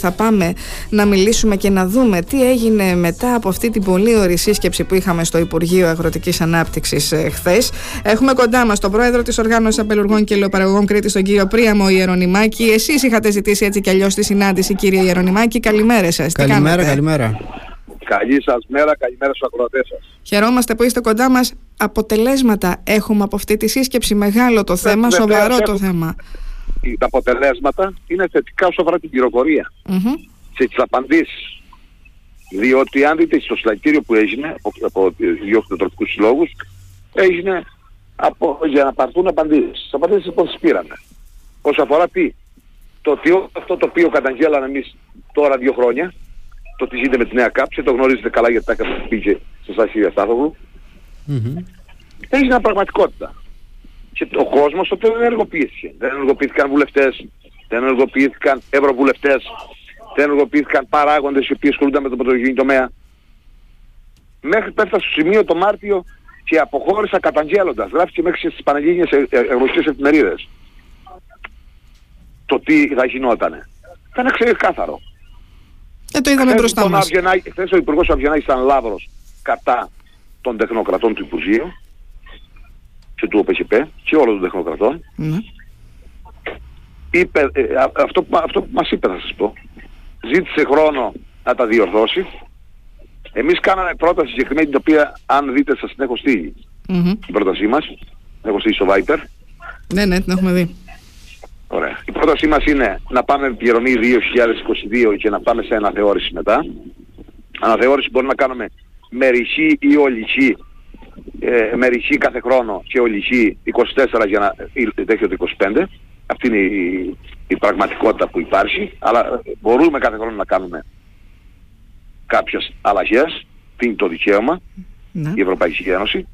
Θα πάμε να μιλήσουμε και να δούμε τι έγινε μετά από αυτή την πολύ ωραία σύσκεψη που είχαμε στο Υπουργείο Αγροτικής Ανάπτυξης ε, χθες. Έχουμε κοντά μας τον πρόεδρο της Οργάνωσης Απελουργών και Λεωπαραγωγών Κρήτης, τον κύριο Πρίαμο Ιερονιμάκη. Εσείς είχατε ζητήσει έτσι κι αλλιώς τη συνάντηση, κύριε Ιερονιμάκη. Καλημέρα σας. Καλημέρα, καλημέρα. Καλή σας μέρα, καλημέρα στους ακροατές σας. Χαιρόμαστε που είστε κοντά μας. Αποτελέσματα έχουμε από αυτή τη σύσκεψη. Μεγάλο το θέμα, Βεβαίως, σοβαρό το έχουμε. θέμα. Τα αποτελέσματα είναι θετικά όσο αφορά την πληροφορία Μμμ. και τις απαντήσεις. Διότι αν δείτε στο συλλαλητήριο που έγινε από, από δύο κτηνοτροφικούς συλλόγους έγινε από, για να πάρθουν απαντήσεις. Τις απαντήσεις πώς τις πήραμε. Όσο αφορά τι. Το ότι όλο αυτό το οποίο καταγγέλαμε εμείς τώρα δύο χρόνια το τι γίνεται με τη νέα κάψη, το γνωρίζετε καλά γιατί τα είχατε πει και στο Σασίδια Στάθογλου, Μμμ. έγινε πραγματικότητα. Και ο κόσμος τότε δεν ενεργοποιήθηκε. Δεν ενεργοποιήθηκαν βουλευτές, δεν ενεργοποιήθηκαν ευρωβουλευτές, δεν ενεργοποιήθηκαν παράγοντες οι οποίοι ασχολούνταν με το πρωτογενή τομέα. Μέχρι πέφτασα στο σημείο το Μάρτιο και αποχώρησα καταγγέλλοντας. Γράφηκε μέχρι και στις Πανελλήνιες ε- ε- αγροτικές εφημερίδες. Το τι θα γινότανε. Ήταν ξεκάθαρο. Ε, το είδαμε Χθες, μπροστά λοιπόν, μας. Αβγενάκη- χθες ο Υπουργός Αυγενάκης ήταν λάβρος κατά των τεχνοκρατών του Υπουργείου και του ΟΠΕΣΥΠΕ και όλων των τεχνοκρατών. Ναι. Είπε, ε, α- αυτό, που- αυτό που μας είπε θα σας πω. Ζήτησε χρόνο να τα διορθώσει. Εμείς κάναμε πρόταση συγκεκριμένη την οποία αν δείτε σας την έχω στείλει Μμμ. την πρότασή μας. Την έχω στείλει στο Viper. Ναι, ναι, την έχουμε δει. Ωραία. Η πρότασή μας είναι να πάμε με πληρωμή 2022 και να πάμε σε αναθεώρηση μετά. Αναθεώρηση μπορεί να κάνουμε μερισή ή ολισή. Ε, μερισή κάθε χρόνο και ολισή 24 για να ή τέτοιο το 25. Αυτή είναι η, η πραγματικότητα που υπάρχει. Αλλά ε, μπορούμε κάθε χρόνο να κάνουμε κάποιες αλλαγές. Τι είναι το δικαίωμα Ναι. η Ευρωπαϊκή Ένωση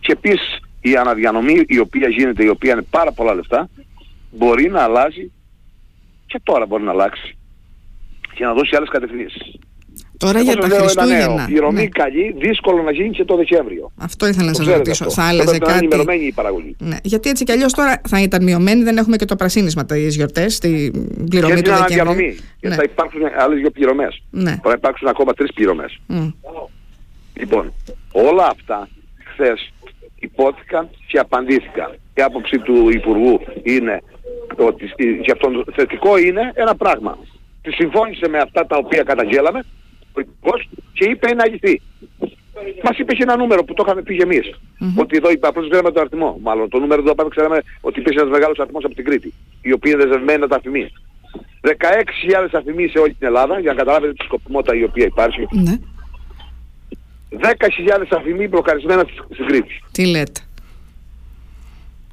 και επίσης η αναδιανομή η οποία γίνεται, η οποία είναι πάρα πολλά λεφτά μπορεί να αλλάζει και τώρα μπορεί να αλλάξει και να δώσει άλλες κατευθύνσεις. Τώρα για Εγώ τα σας λέω ένα νέο, Χριστούγεννα. πληρωμή Ναι. καλή, δύσκολο να γίνει και το Δεκέμβριο. Αυτό ήθελα να Το σας ξέρετε ρωτήσω. αυτό. Θα άλλαζε Πρέπει να είναι κάτι; ενημερωμένη η παραγωγή. Ναι, γιατί έτσι κι αλλιώς τώρα θα ήταν μειωμένη, δεν έχουμε και το πρασίνισμα τις γιορτές, την πληρωμή Και του την Δεκέμβρη. αναδιανομή. Και Ναι. θα υπάρξουν άλλες δύο πληρωμές. Ναι. Θα υπάρξουν ακόμα τρεις πληρωμές. Μμ. Λοιπόν, όλα αυτά χθες υπόθηκαν και απαντήθηκαν. Η άποψη του Υπουργού είναι ότι και αυτό το θετικό είναι ένα πράγμα. Τη συμφώνησε με αυτά τα οποία καταγγέλαμε ο Υπουργός και είπε είναι αληθή. Μας είπε και ένα νούμερο που το είχαμε πει και εμείς. Ότι εδώ είπα, απλώς ξέραμε τον αριθμό. Μάλλον το νούμερο εδώ πάμε ξέραμε ότι υπήρχε ένας μεγάλος αριθμός από την Κρήτη. Οι οποίοι είναι δεσμευμένοι να τα αφημεί. 16.000 αφημεί σε όλη την Ελλάδα για να καταλάβετε τη σκοπιμότητα η οποία υπάρχει. Ναι. 10.000 αφημί μπλοκαρισμένα στη- στην Κρήτη. Τι λέτε.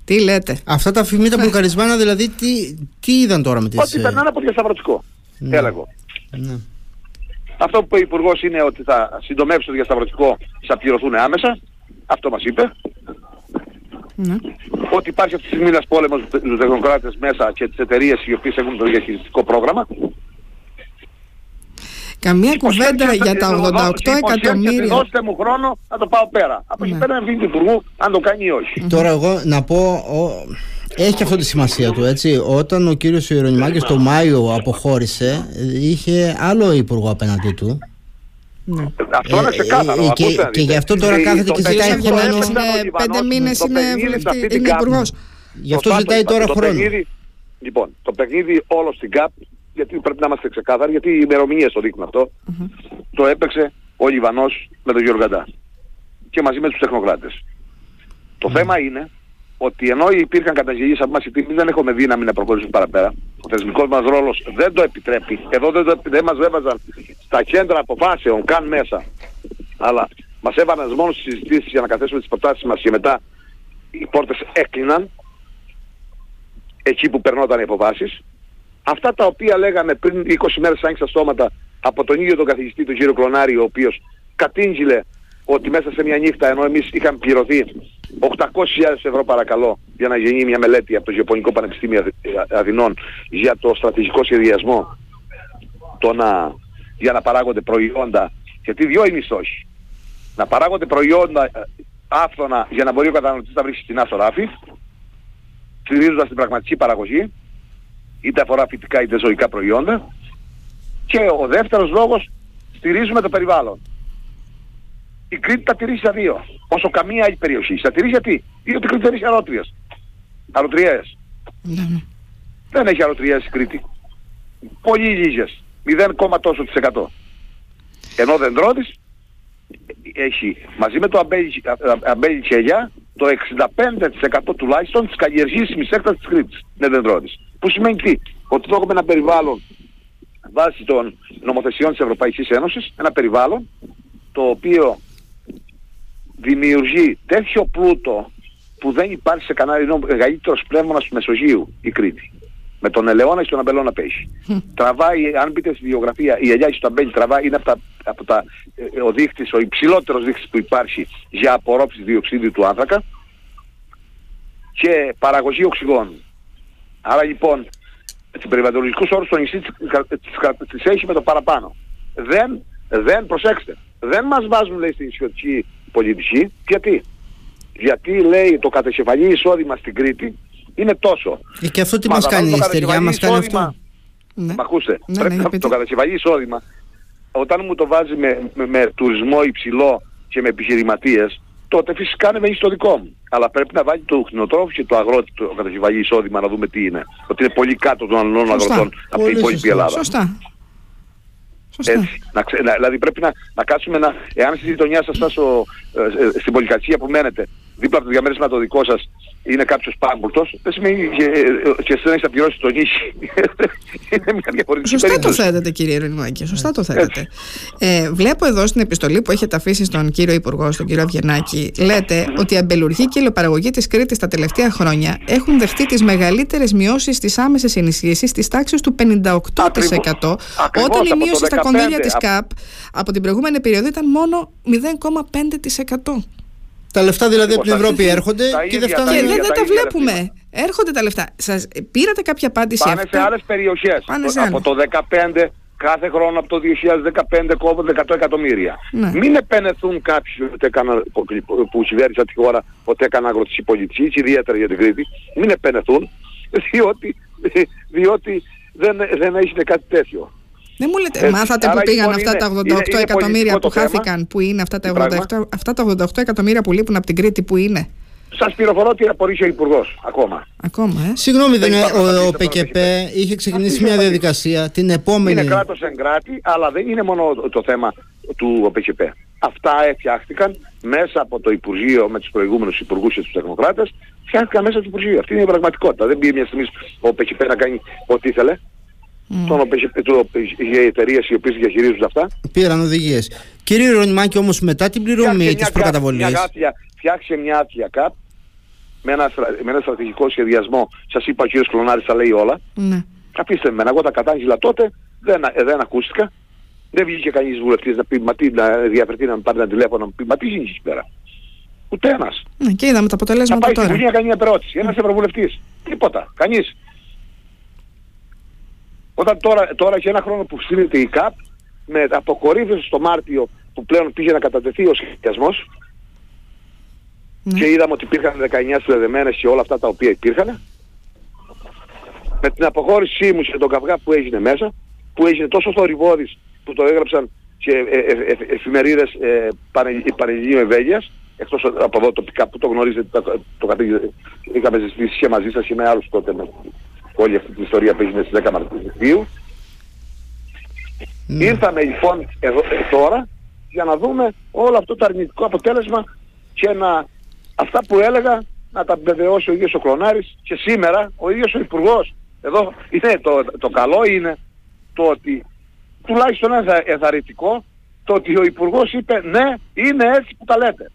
Τι λέτε. Αυτά τα φημί τα μπλοκαρισμένα δηλαδή τι, τι είδαν τώρα με τις... Ότι ε, περνάνε από διασταυρωτικό. Ναι. Έλεγα. ναι. Αυτό που είπε ο Υπουργός είναι ότι θα συντομεύσει το διασταυρωτικό και θα πληρωθούν άμεσα. Αυτό μας είπε. Ναι. Ότι υπάρχει αυτή τη στιγμή ένας πόλεμος με τους τεχνοκράτες μέσα και τις εταιρείες οι οποίες έχουν το διαχειριστικό πρόγραμμα. Καμία κουβέντα Υποσχέθηκε- για τα 88 υποσχέθηκε, εκατομμύρια. Δώστε μου χρόνο να το πάω πέρα. Από εκεί Ναι. πέρα να βγει του Υπουργού αν το κάνει ή όχι. Τώρα εγώ να πω, ο- έχει και αυτό τη σημασία του έτσι. Όταν ο κύριος Ιερονιμάκης το Μάιο αποχώρησε, είχε άλλο υπουργό απέναντί του. Ναι. Αυτό είναι Ε, ξεκάθαρο. ε, και- ακούστε να και δείτε. γι' αυτό τώρα Ε, κάθεται το και παιχνίδι ζητάει το χρόνο. έπαιξαν Είναι ο Λιβανός, πέντε μήνες το είναι παιχνίδι βουλευτή- σε αυτή την είναι ΚΑΠ. υπουργός. Γι' αυτό Το ζητάει είπα, τώρα το χρόνο. παιχνίδι- λοιπόν, το παιχνίδι όλο στην ΚΑΠ, γιατί πρέπει να είμαστε ξεκάθαροι, γιατί οι ημερομηνίες το δείχνουν αυτό, το έπαιξε ο Λιβανός με τον Γιώργο Γκαντά. Και μαζί με τους τεχνοκράτες. Το θέμα είναι ότι ενώ υπήρχαν καταγγελίες από εμάς, γιατί εμείς δεν έχουμε δύναμη να προχωρήσουμε παραπέρα, ο θεσμικός μας ρόλος δεν το επιτρέπει. Εδώ δεν, το, δεν μας έβαζαν στα κέντρα αποφάσεων καν μέσα. Αλλά μας έβαλαν μόνο στις συζητήσεις για να καθέσουμε τις προτάσεις μας και μετά οι πόρτες έκλειναν εκεί που περνόταν οι αποφάσεις. Αυτά τα οποία λέγαμε πριν 20 μέρες άνοιξα στόματα από τον ίδιο τον καθηγητή, τον κύριο Κλονάρη, ο οποίος κατήγγειλε ότι μέσα σε μια νύχτα, ενώ εμείς είχαμε πληρωθεί 800.000 ευρώ παρακαλώ για να γίνει μια μελέτη από το Γεωπονικό Πανεπιστήμιο Αθ- Αθηνών για το στρατηγικό σχεδιασμό το να, για να παράγονται προϊόντα, γιατί δυο είναι οι στόχοι. Να παράγονται προϊόντα ε, άφθονα για να μπορεί ο καταναλωτής να βρει στην άσο ράφη, στηρίζοντας την πραγματική παραγωγή, είτε αφορά φυτικά είτε ζωικά προϊόντα, Και ο δεύτερος λόγος, στηρίζουμε το περιβάλλον. Η Κρήτη τα τηρεί στα δύο, όσο καμία άλλη περιοχή. Στα τηρεί γιατί, διότι η Κρήτη δεν έχει αρωτρίες. Αρωτριές. Ναι, ναι. Δεν έχει αρωτριές η Κρήτη. Πολύ λίγες. 0, τόσο της εκατό. Ενώ δεντρώτης έχει μαζί με το αμπέλι, αμπέλι τσελιά το 65% τουλάχιστον της καλλιεργήσιμης έκτασης της Κρήτης με δεντρώτης. Που σημαίνει τι, ότι εδώ έχουμε ένα περιβάλλον βάσει των νομοθεσιών της Ευρωπαϊκής Ένωσης, ένα περιβάλλον το οποίο δημιουργεί τέτοιο πλούτο που δεν υπάρχει σε κανένα, είναι ο μεγαλύτερος πνεύμονας του Μεσογείου, η Κρήτη. Με τον Ελαιώνα και τον Αμπελώνα πέχει. τραβάει, αν μπείτε στη βιογραφία, η Ελιά στο Αμπέλη τραβάει, είναι από τα, από τα, ε, ο δείχτης, ο υψηλότερος δείχτης που υπάρχει για απορρόψη διοξίδιου του άνθρακα και παραγωγή οξυγόνου. Άρα λοιπόν, στην περιβαλλοντικούς όρους το νησί τις έχει με το παραπάνω. Δεν, δεν, προσέξτε, δεν μας βάζουν λέει στην ισιωτική πολιτική. Γιατί, γιατί λέει το κατεσεφαλή εισόδημα στην Κρήτη είναι τόσο. Ε, και αυτό τι μας κάνει, η στεριά μας κάνει αυτό; Ναι. Μ' ακούστε, Ναι, πρέπει ναι, να- πείτε. το κατασυμβαλή εισόδημα, όταν μου το βάζει με, με, με τουρισμό υψηλό και με επιχειρηματίες, τότε φυσικά ανεβαίνει στο δικό μου. Αλλά πρέπει να βάλει το κτηνοτρόφο και το αγρότη το κατασυμβαλή εισόδημα να δούμε τι είναι. Ότι είναι πολύ κάτω των άλλων Σωστά. αγροτών από την Πολύ υπόλοιπη σωστά. Ελλάδα. Σωστά. Σωστά. Έτσι. Να ξέ, να, δηλαδή πρέπει να, να κάτσουμε να, εάν στη γειτονιά σας φτάσω, ε, ε, στην πολυκατοικία που μένετε, δίπλα από το διαμέρισμα το δικό σας, είναι κάποιος πάμπουρτος, δεν σημαίνει και, ε, και εσύ δεν έχεις να πληρώσεις το νύχι. είναι μια διαφορετική Σωστά το περίπτωση. θέτετε, κύριε Ρενουάκη. Σωστά το θέτετε. Ε, βλέπω εδώ στην επιστολή που έχετε αφήσει στον κύριο Υπουργό, στον κύριο Αυγενάκη, λέτε ότι η αμπελουργή και η υλοπαραγωγή της Κρήτης τα τελευταία χρόνια έχουν δεχτεί τις μεγαλύτερες μειώσεις στις άμεσες ενισχύσεις της τάξης του 58%. Ακριβώς. Ακριβώς, όταν η από το μείωση στα 15, κονδύλια της από- ΚΑΠ από την προηγούμενη περίοδο ήταν μόνο 0,5%. Τα λεφτά δηλαδή από την Λοιπόν, Ευρώπη τα έρχονται ίδια, και δεν τα φτάνουν. Και ίδια, δεν, δεν τα τα ίδια βλέπουμε. λεφτά. Έρχονται τα λεφτά. Σας πήρατε κάποια απάντηση Πάνε αυτά; σε άλλες περιοχές. Πάνε σε από άλλες. το 2015, κάθε χρόνο από το 2015 κόβονται 100 εκατομμύρια. Ναι. Μην επενεθούν κάποιοι ότι έκαναν, που κυβέρνησαν τη χώρα ότι έκαναν αγροτική πολιτική, και ιδιαίτερα για την Κρήτη. Μην επενεθούν, διότι, διότι δεν, δεν έγινε κάτι τέτοιο. Δεν μου λέτε, Έτσι. μάθατε Άρα, που πήγαν λοιπόν, αυτά τα 88 είναι- είναι- είναι εκατομμύρια πολιτικό που το θέμα. χάθηκαν, που είναι αυτά τα, Τι πράγμα; 88, αυτά τα 88 εκατομμύρια που λείπουν από την Κρήτη, που είναι; Σας πληροφορώ ότι απορρίσει ο Υπουργός ακόμα. Ακόμα, ε. Συγγνώμη, δεν Δεν είναι, υπάρχουν ο, ο απαντήσεις από το ΠΚΠ ΠΚΠ. είχε ξεκινήσει Αυτή μια είναι διαδικασία την Είναι επόμενη. κράτος εν κράτη, αλλά δεν είναι μόνο το θέμα του ΟΠΕΚΕΠ. Αυτά φτιάχτηκαν μέσα από το Υπουργείο με τους προηγούμενους υπουργούς και τους τεχνοκράτες, φτιάχτηκαν μέσα του Υπουργείου. Αυτή είναι η πραγματικότητα. Δεν πήγε μια στιγμή ο ΟΠΕΚΕΠ να κάνει ό,τι ήθελε. Τον ΟΠΕΚΕΠ, του- οι εταιρείες οι οποίες διαχειρίζονται αυτά. Πήραν οδηγίες. Κύριε Ρονιμάκη, όμως μετά την πληρωμή Φτιάξε της μια προκαταβολή. ΚΑΠ, μια άδεια- Φτιάξε μια άδεια ΚΑΠ με ένα, στρα- με ένα στρατηγικό σχεδιασμό. Σας είπα ο κύριος Κλωνάρης τα λέει όλα. Ναι. Αφήστε με, εγώ τα κατάγγειλα τότε, δεν, ε, δεν ακούστηκα. Δεν βγήκε κανείς βουλευτής να πει, μα τι, να διαφερθεί να με πάρει ένα τηλέφωνο να μου πει, μα τι γίνεται εκεί πέρα. Ούτε ένας. ναι. Και είδαμε τα Να αποτελέσματα πάει στη τώρα. Βουλή να κάνει μια περώτηση. Ένας ευρωβουλευτής. Τίποτα. Κανείς. Όταν τώρα, τώρα έχει ένα χρόνο που στείλεται η ΚΑΠ, με αποκορύφωση στο Μάρτιο που πλέον πήγε να κατατεθεί ο σχεδιασμός Ναι. και είδαμε ότι υπήρχαν 19 συνδεδεμένες και όλα αυτά τα οποία υπήρχαν. Με την αποχώρησή μου και τον καυγά που έγινε μέσα, που έγινε τόσο θορυβόδης που το έγραψαν και ε, ε, ε, ε, εφημερίδες ε, πανε- Πανελληνίου Ευέλειας, εκτός από εδώ τοπικά που το γνωρίζετε, το, το κατήγε- είχαμε συζητήσει και μαζί σας και με άλλους τότε με όλη αυτή την ιστορία που έγινε στις 10 Μαρτίου. Ναι. Ήρθαμε λοιπόν εδώ, ε, τώρα για να δούμε όλο αυτό το αρνητικό αποτέλεσμα και να, αυτά που έλεγα να τα βεβαιώσει ο ίδιος ο Κλωνάρης και σήμερα ο ίδιος ο Υπουργός. Εδώ είναι το, το καλό είναι το ότι τουλάχιστον ένα ενθαρρυντικό το ότι ο Υπουργός είπε ναι είναι έτσι που τα λέτε.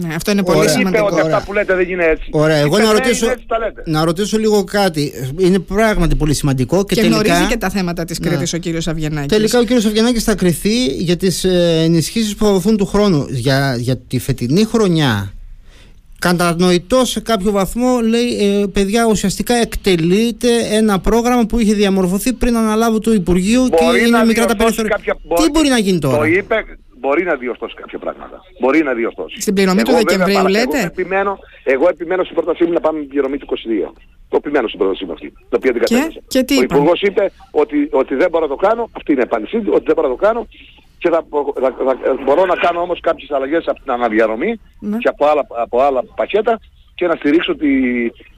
Ναι, αυτό είναι πολύ Ωραία. Είπε σημαντικό. ότι Ωραία. αυτά που λέτε δεν είναι έτσι. Ωραία, εγώ Είπε, να «Ναι, ρωτήσω, είναι έτσι τα λέτε. να ρωτήσω λίγο κάτι. Είναι πράγματι πολύ σημαντικό και, Και τελικά. γνωρίζει και τα θέματα της Ναι. Κρήτης ο κύριος Αυγενάκη. Τελικά ο κύριος Αυγενάκης θα κριθεί για τις ε, ενισχύσεις που θα δοθούν του χρόνου. Για, για τη φετινή χρονιά κατανοητό σε κάποιο βαθμό λέει ε, παιδιά ουσιαστικά εκτελείται ένα πρόγραμμα που είχε διαμορφωθεί πριν αναλάβω το Υπουργείο και Μπορεί είναι να μικρά τα διορθώσει περιθώρια. κάποια- Τι μπορεί να γίνει τώρα; Το είπε, μπορεί να διορθώσει κάποια πράγματα. Μπορεί να διορθώσει. Στην πληρωμή του Εγώ, βέβαια, Δεκεμβρίου, παρα- λέτε; Εγώ επιμένω, εγώ επιμένω στην πρότασή μου να πάμε με την πληρωμή του 22. Το επιμένω στην πρότασή μου αυτή. Το οποίο την Και; κατέθεσα. Και τι Ο είπαν; Υπουργός είπε ότι, ότι δεν μπορώ να το κάνω, αυτή είναι η απάντησή του, ότι δεν μπορώ να το κάνω και θα, θα- θα- μπορώ να κάνω όμως κάποιες αλλαγές από την αναδιανομή Ναι. και από άλλα, από άλλα πακέτα και να στηρίξω τη,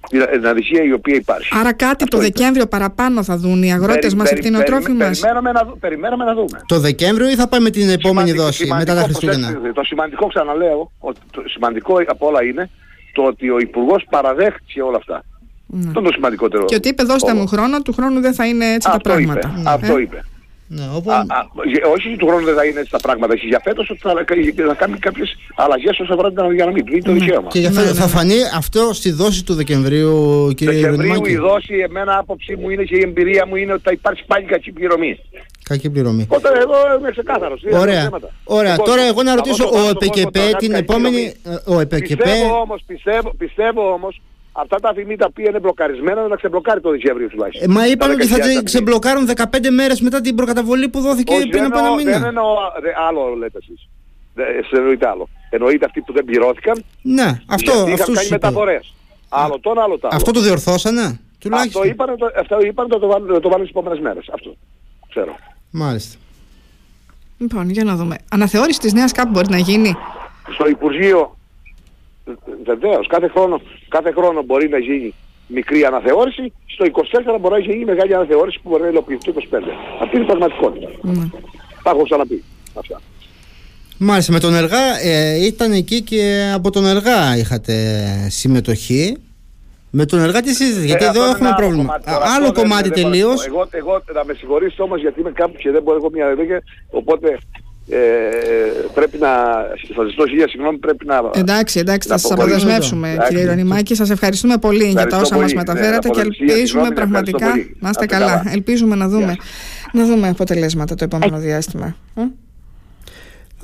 την, την αδικία η οποία υπάρχει. Άρα κάτι το είπε. Δεκέμβριο παραπάνω θα δουν οι αγρότες Περι- μας, οι περι- κτηνοτρόφοι περι- μας. Περιμένουμε να, δου- περιμένουμε να δούμε. Το Δεκέμβριο ή θα πάει με την επόμενη Σημαντικό- δόση μετά σημαντικό, τα Χριστούγεννα; προσέξτε, Το σημαντικό ξαναλέω, ότι το σημαντικό από όλα είναι το ότι ο Υπουργός παραδέχτηκε όλα αυτά. Ναι. Αυτό είναι το σημαντικότερο. Και ότι είπε δώστε όλο. μου χρόνο, του χρόνου δεν θα είναι έτσι τα Αυτό είπε. πράγματα. Αυτό Ε, είπε. Ναι, όπου... Α, α, γε- όχι του χρόνου δεν θα είναι έτσι τα πράγματα. Εσύ για φέτος ότι θα, θα κάνει κάποιες αλλαγές όσον αφορά την αναδιανομή του. Είναι το δικαίωμα. Και για Ναι, φέτο ναι, θα ναι. φανεί αυτό στη δόση του Δεκεμβρίου, κύριε Δεκεμβρίου η Ιερονιμάκη. δόση, εμένα άποψή μου είναι και η εμπειρία μου είναι ότι θα υπάρξει πάλι κακή πληρωμή. Κακή πληρωμή. Όταν εδώ είμαι ξεκάθαρος. είναι Ωραία. θέματα. Ωραία. Λοιπόν, Τώρα εγώ να από ρωτήσω, το βάζω ο στον κόσμο ΕΠΚΕ θα κάνει την κακή επόμενη. πληρωμή. ε, Ο ΕΠΚΕ. Πιστεύω όμως, πιστεύω, πιστεύω όμως αυτά τα θυμή τα οποία είναι μπλοκαρισμένα να ξεμπλοκάρει το Δεκέμβριο τουλάχιστον. Ε, Μα είπαν Τα ότι θα 16 τε- τα ξεμπλοκάρουν 15 μέρες μετά την προκαταβολή που δόθηκε Όχι, πριν δεν από ένα εννοώ- Δεν μήνα. εννοώ δε, άλλο λέτε εσείς. Δεν σε εννοείται άλλο. Εννοείται αυτοί που δεν πληρώθηκαν Ναι, αυτό, γιατί είχαν αυτούς κάνει είπα. μεταφορές. Άλλο το, άλλο το άλλο. Αυτό το διορθώσανε, Αυτό τουλάχιστον. είπαν, το, αυτό είπαν το, το, βάλουν- το βάλουν στις επόμενες μέρες. Αυτό. Ξέρω. Μάλιστα. Λοιπόν, για να δούμε. Αναθεώρηση της νέας ΚΑΠ μπορεί να γίνει; Στο Υπουργείο βεβαίως κάθε χρόνο, κάθε χρόνο μπορεί να γίνει μικρή αναθεώρηση, στο 24 μπορεί να γίνει μεγάλη αναθεώρηση που μπορεί να υλοποιηθεί το 25. Αυτή είναι η πραγματικότητα. Ναι. Τα έχω ξαναπεί αυτά. Μάλιστα, με τον Εργά ε, ήταν εκεί και από τον Εργά είχατε συμμετοχή. Με τον Εργά τι συζήτηση, γιατί Ε, εδώ αυτό είναι έχουμε ένα πρόβλημα. κομμάτι τώρα. Α, Αυτό Άλλο δεν- κομμάτι δεν μπορώ να τελείως. πω. Εγώ, εγώ να με συγχωρήσετε όμως γιατί είμαι κάπου και δεν μπορώ εγώ μια εδώ οπότε ε, πρέπει να, θα ζητώ χίλια συγγνώμη, πρέπει να... Εντάξει, εντάξει, θα να σας αποχωρήσω. αποδεσμεύσουμε Εντάξει. κύριε Ιρωνημάκη. Σας ευχαριστούμε πολύ για τα Ευχαριστώ όσα μας πολύ. μεταφέρατε Ναι, και αποδεσμεύση, ελπίζουμε συγγνώμη, πραγματικά ευχαριστώ πολύ. να είστε Να είστε καλά. καλά. Ελπίζουμε να δούμε, Γεια να δούμε αποτελέσματα το επόμενο διάστημα. Ε;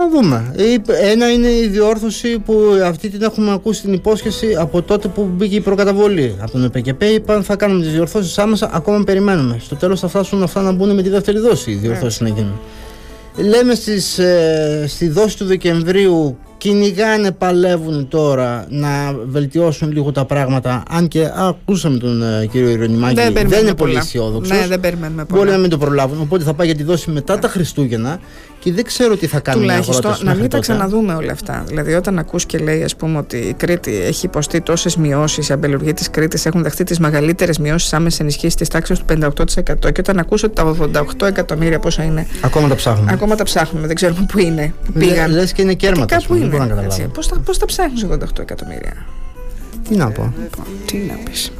Θα δούμε. Η- Ένα είναι η διόρθωση που αυτή την έχουμε ακούσει την υπόσχεση από τότε που μπήκε η προκαταβολή. Από τον ΕΠΚΕ είπαν θα κάνουμε τις διορθώσεις άμεσα, ακόμα περιμένουμε. Στο τέλος θα φτάσουν αυτά να μπουν με τη δεύτερη δόση, οι διορθώσεις να γίνουν. Λέμε στις, ε, στη δόση του Δεκεμβρίου κυνηγάνε, παλεύουν τώρα να βελτιώσουν λίγο τα πράγματα. Αν και α, ακούσαμε τον ε, κύριο Ιρωνιμάκη, δεν, περιμένουμε είναι πολύ πολλά. αισιόδοξος. Ναι, δεν περιμένουμε Μπορεί πολλά. να μην το προλάβουν. Οπότε θα πάει για τη δόση μετά τα Χριστούγεννα και δεν ξέρω τι θα κάνουν οι Τουλάχιστον αγρότες να μέχρι μην τα τότε. ξαναδούμε όλα αυτά. Δηλαδή, όταν ακούς και λέει, ας πούμε, ότι η Κρήτη έχει υποστεί τόσες μειώσεις, οι αμπελουργοί της Κρήτης έχουν δεχτεί τις μεγαλύτερες μειώσεις άμεσης ενισχύσει της τάξης του 58%. Και όταν ακούς ότι τα 88 εκατομμύρια πόσα είναι, Ακόμα τα ψάχνουμε. ακόμα τα ψάχνουμε, δεν ξέρουμε πού είναι, που Λε πήγαν. λες και είναι κέρματα. ας Κάπου πούμε, Δεν μπορώ να είναι. καταλάβω. Πώς τα, πώς τα ψάχνεις 88 εκατομμύρια; Τι να πω. Λοιπόν, τι να πεις.